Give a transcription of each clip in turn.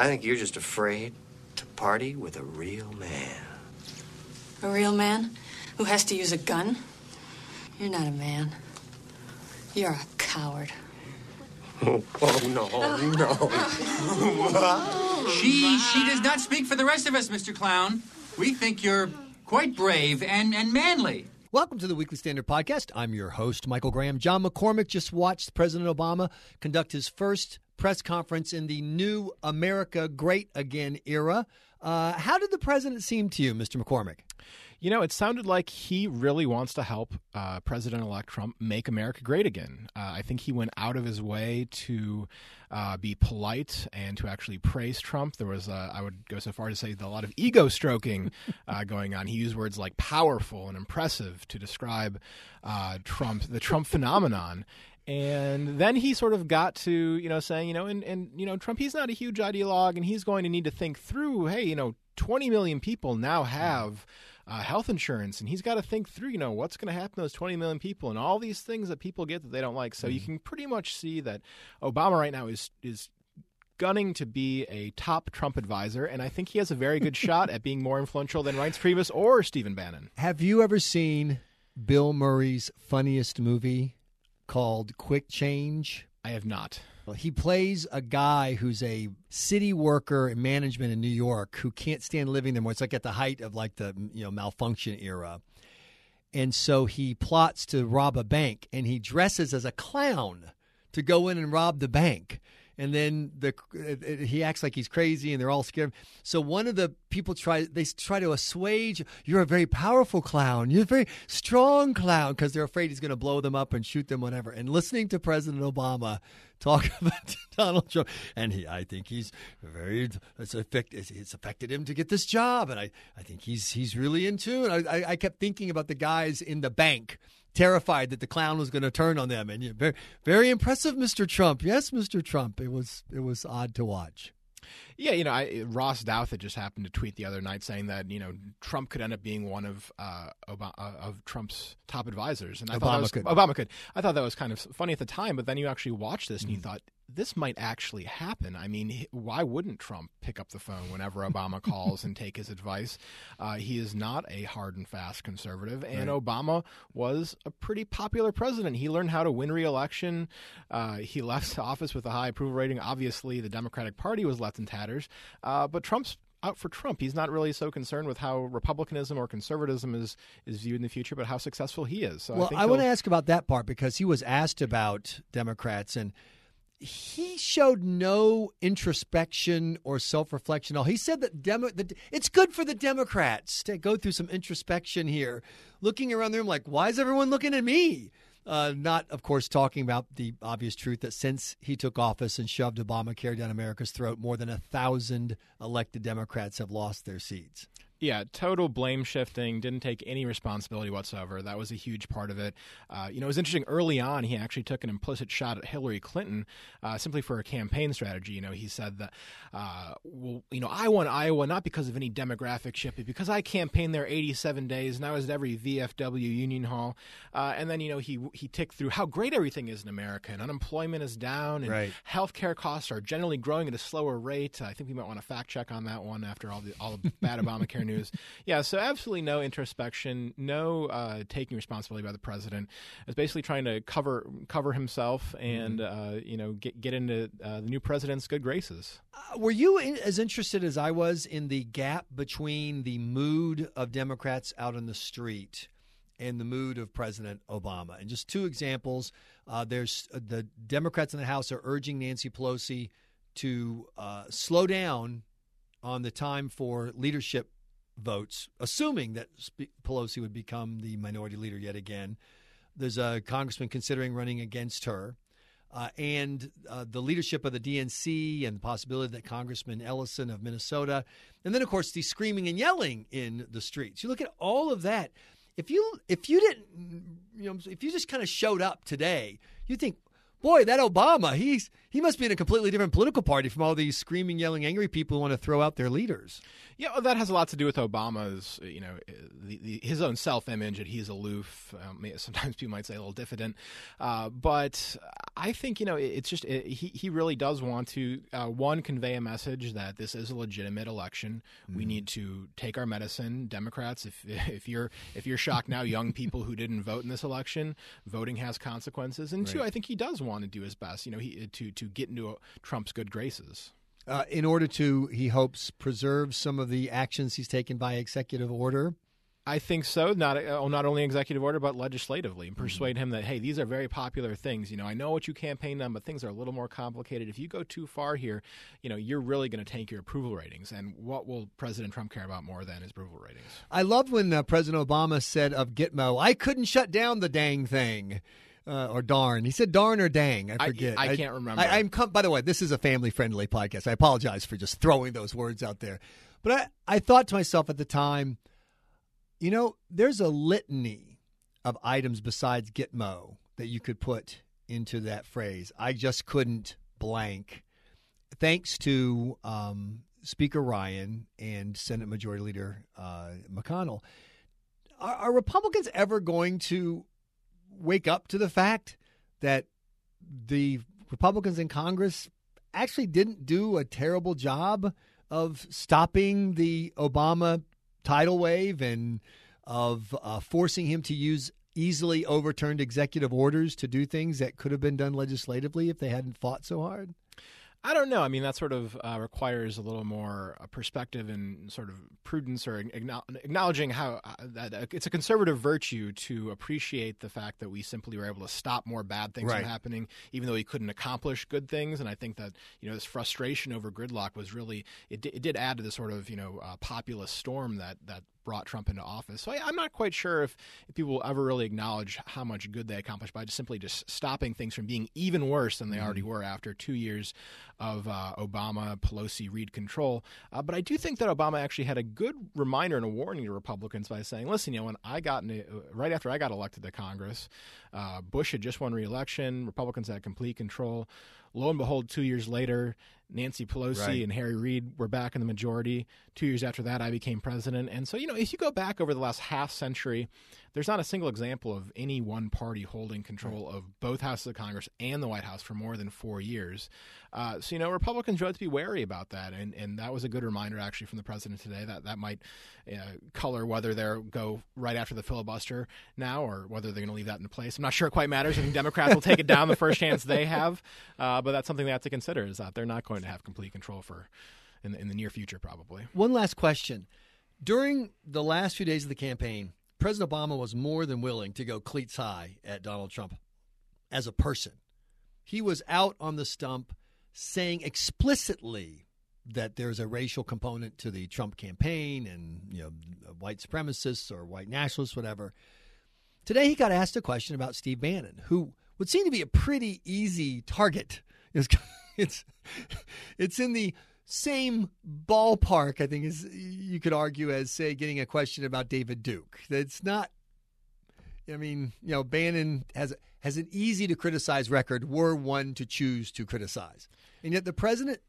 I think you're just afraid to party with a real man. A real man who has to use a gun? You're not a man. You're a coward. Oh, no, no. She she does not speak for the rest of us, Mr. Clown. We think you're quite brave and, and manly. Welcome to the Weekly Standard Podcast. I'm your host, Michael Graham. John McCormack just watched President Obama conduct his first press conference in the new America Great Again era. Uh, how did the president seem to you, Mr. McCormack? You know, it sounded like he really wants to help uh, President elect Trump make America great again. Uh, I think he went out of his way to uh, be polite and to actually praise Trump. There was, I would go so far to say, a lot of ego stroking uh, going on. He used words like powerful and impressive to describe uh, Trump, the Trump phenomenon. And then he sort of got to, you know, saying, you know, and, and, you know, Trump, he's not a huge ideologue and he's going to need to think through, hey, you know, 20 million people now have uh, health insurance, and he's got to think through, you know, what's going to happen to those 20 million people and all these things that people get that they don't like. So mm-hmm. you can pretty much see that Obama right now is is gunning to be a top Trump advisor, and I think he has a very good shot at being more influential than Reince Priebus or Stephen Bannon. Have you ever seen Bill Murray's funniest movie called Quick Change? I have not. He plays a guy who's a city worker in management in New York who can't stand living there more. It's like at the height of like the you know malfunction era. And so he plots to rob a bank and he dresses as a clown to go in and rob the bank and then the uh, he acts like he's crazy, and they're all scared. So one of the people try they try to assuage. You're a very powerful clown. You're a very strong clown because they're afraid he's going to blow them up and shoot them, whatever. And listening to President Obama talk about Donald Trump, and he, I think he's very it's affected it's affected him to get this job, and I, I think he's he's really into it. I, I kept thinking about the guys in the bank terrified that the clown was going to turn on them. And very, very impressive, Mr. Trump. Yes, Mr. Trump. It was it was odd to watch. Yeah, you know, I, Ross Douthat just happened to tweet the other night saying that you know Trump could end up being one of uh, Obama, uh, of Trump's top advisors, and I Obama thought was, could. Obama could. I thought that was kind of funny at the time, but then you actually watch this and you Mm. thought this might actually happen. I mean, why wouldn't Trump pick up the phone whenever Obama calls and take his advice? Uh, he is not a hard and fast conservative, and Obama was a pretty popular president. He learned how to win re-election. Uh, he left office with a high approval rating. Obviously, the Democratic Party was left in tatters, uh, but Trump's out for Trump. He's not really so concerned with how republicanism or conservatism is is viewed in the future, but how successful he is. So I well, think I, want to ask about that part because he was asked about Democrats and he showed no introspection or self-reflection. at all. He said that Demo- the, it's good for the Democrats to go through some introspection here, looking around the room like, why is everyone looking at me? Uh, not, of course, talking about the obvious truth that since he took office and shoved Obamacare down America's throat, more than a thousand elected Democrats have lost their seats. Yeah, total blame shifting. Didn't take any responsibility whatsoever. That was a huge part of it. Uh, you know, it was interesting. Early on, he actually took an implicit shot at Hillary Clinton, uh, simply for a campaign strategy. You know, he said that, uh, well, you know, I won Iowa not because of any demographic shift, but because I campaigned there 87 days, and I was at every VFW union hall. Uh, and then, you know, he he ticked through how great everything is in America, and unemployment is down, and Right. healthcare costs are generally growing at a slower rate. I think we might want to fact check on that one after all the all the bad Obamacare news. Yeah, so absolutely no introspection, no uh, taking responsibility by the president. It's basically trying to cover cover himself and uh, you know get get into uh, the new president's good graces. Uh, Were you in, as interested as I was in the gap between the mood of Democrats out on the street and the mood of President Obama? And just two examples. Uh, there's uh, the Democrats in the House are urging Nancy Pelosi to uh, slow down on the time for leadership votes, assuming that Pelosi would become the minority leader yet again. There's a congressman considering running against her. Uh, and uh, the leadership of the DNC and the possibility that Congressman Ellison of Minnesota, and then of course the screaming and yelling in the streets. You look at all of that. If you if you didn't, you know, if you just kind of showed up today, you think, boy, that Obama, he's he must be in a completely different political party from all these screaming, yelling, angry people who want to throw out their leaders. Yeah, well, that has a lot to do with Obama's, you know, the, the, his own self-image that he's aloof. Um, sometimes people might say a little diffident, uh, but I think you know it's just it, he he really does want to uh, one convey a message that this is a legitimate election. Mm. We need to take our medicine. Democrats, if if you're if you're shocked now, young people who didn't vote in this election, voting has consequences. And right. two, I think he does want to do his best. You know, he to to get into Trump's good graces. Uh, in order to, he hopes, preserve some of the actions he's taken by executive order. I think so. Not uh, not only executive order, but legislatively, and persuade mm-hmm. him that hey, these are very popular things. You know, I know what you campaigned on, but things are a little more complicated. If you go too far here, you know, you're really going to tank your approval ratings. And what will President Trump care about more than his approval ratings? I loved when uh, President Obama said of Gitmo, "I couldn't shut down the dang thing." Uh, or darn. He said darn or dang. I forget. I, I can't remember. I, am com- by the way, this is a family friendly podcast. I apologize for just throwing those words out there. But I, I thought to myself at the time, you know, there's a litany of items besides Gitmo that you could put into that phrase. I just couldn't blank. Thanks to um, Speaker Ryan and Senate Majority Leader uh, McConnell. Are, are Republicans ever going to wake up to the fact that the Republicans in Congress actually didn't do a terrible job of stopping the Obama tidal wave and of uh, forcing him to use easily overturned executive orders to do things that could have been done legislatively if they hadn't fought so hard? I don't know. I mean, that sort of uh, requires a little more uh, perspective and sort of prudence or acknowledging how uh, that uh, it's a conservative virtue to appreciate the fact that we simply were able to stop more bad things right. from happening, even though we couldn't accomplish good things. And I think that you know this frustration over gridlock was really it, d- it did add to the sort of you know uh, populist storm that that brought Trump into office. So I, am not quite sure if, if, people will ever really acknowledge how much good they accomplished by just simply just stopping things from being even worse than they mm-hmm. already were after two years of uh, Obama, Pelosi, Reid control. Uh, but I do think that Obama actually had a good reminder and a warning to Republicans by saying, listen, you know, when I got into, right after I got elected to Congress, uh, Bush had just won re-election. Republicans had complete control. Lo and behold, two years later, Nancy Pelosi right. and Harry Reid were back in the majority. Two years after that, I became president. And so, you know, if you go back over the last half century, there's not a single example of any one party holding control right. of both houses of Congress and the White House for more than four years. Uh, so, you know, Republicans ought to be wary about that. And, and that was a good reminder, actually, from the president today that that might uh, color whether they'll go right after the filibuster now or whether they're going to leave that in place. I'm not sure it quite matters. I think Democrats will take it down the first chance they have. Uh, but that's something they have to consider is that they're not going to have complete control for in the, in the near future, probably. One last question. During the last few days of the campaign, President Obama was more than willing to go cleats high at Donald Trump as a person. He was out on the stump saying explicitly that there's a racial component to the Trump campaign and you know white supremacists or white nationalists, whatever. Today he got asked a question about Steve Bannon, who would seem to be a pretty easy target. It's it's, it's in the same ballpark, I think, as you could argue as say getting a question about David Duke. It's not. I mean, you know, Bannon has has an easy to criticize record. Were one to choose to criticize, and yet the president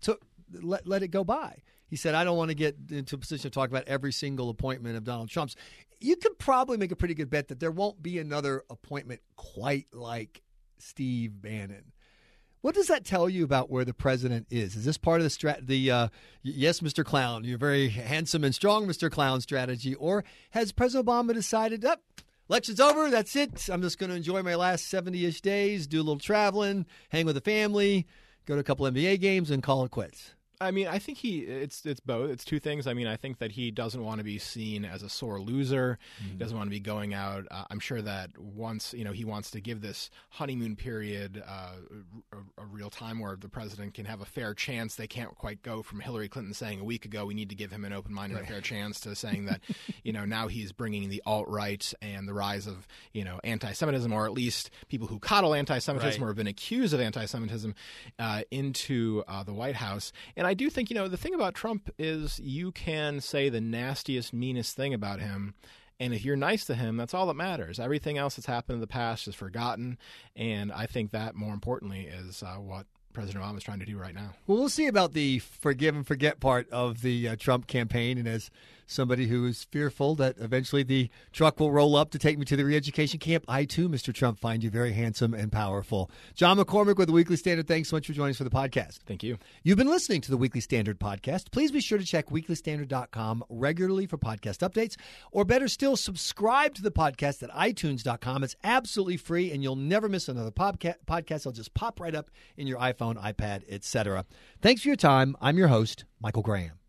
took let let it go by. He said, "I don't want to get into a position to talk about every single appointment of Donald Trump's." You could probably make a pretty good bet that there won't be another appointment quite like Steve Bannon. What does that tell you about where the president is? Is this part of the strat? The uh, yes, Mr. Clown, you're very handsome and strong, Mr. Clown strategy, or has President Obama decided, up, oh, election's over, that's it. I'm just going to enjoy my last 70-ish days, do a little traveling, hang with the family, go to a couple NBA games, and call it quits? I mean, I think he it's it's both. It's two things. I mean, I think that he doesn't want to be seen as a sore loser. Mm-hmm. He doesn't want to be going out. Uh, I'm sure that once you know he wants to give this honeymoon period uh, a, a, real time where the president can have a fair chance. They can't quite go from Hillary Clinton saying a week ago we need to give him an open mind and right. a fair chance to saying that you know now he's bringing the alt right and the rise of you know anti-Semitism or at least people who coddle anti-Semitism right. or have been accused of anti-Semitism uh, into uh, the White House and and I do think, you know, the thing about Trump is you can say the nastiest, meanest thing about him. And if you're nice to him, that's all that matters. Everything else that's happened in the past is forgotten. And I think that, more importantly, is uh, what President Obama is trying to do right now. Well, we'll see about the forgive and forget part of the uh, Trump campaign. And as somebody who is fearful that eventually the truck will roll up to take me to the re-education camp, I too, Mr. Trump, find you very handsome and powerful. John McCormack with the Weekly Standard. Thanks so much for joining us for the podcast. Thank you. You've been listening to the Weekly Standard podcast. Please be sure to check weeklystandard.com regularly for podcast updates, or better still, subscribe to the podcast at itunes.com. It's absolutely free, and you'll never miss another podca- podcast. It'll just pop right up in your iPhone, iPad, etc. Thanks for your time. I'm your host, Michael Graham.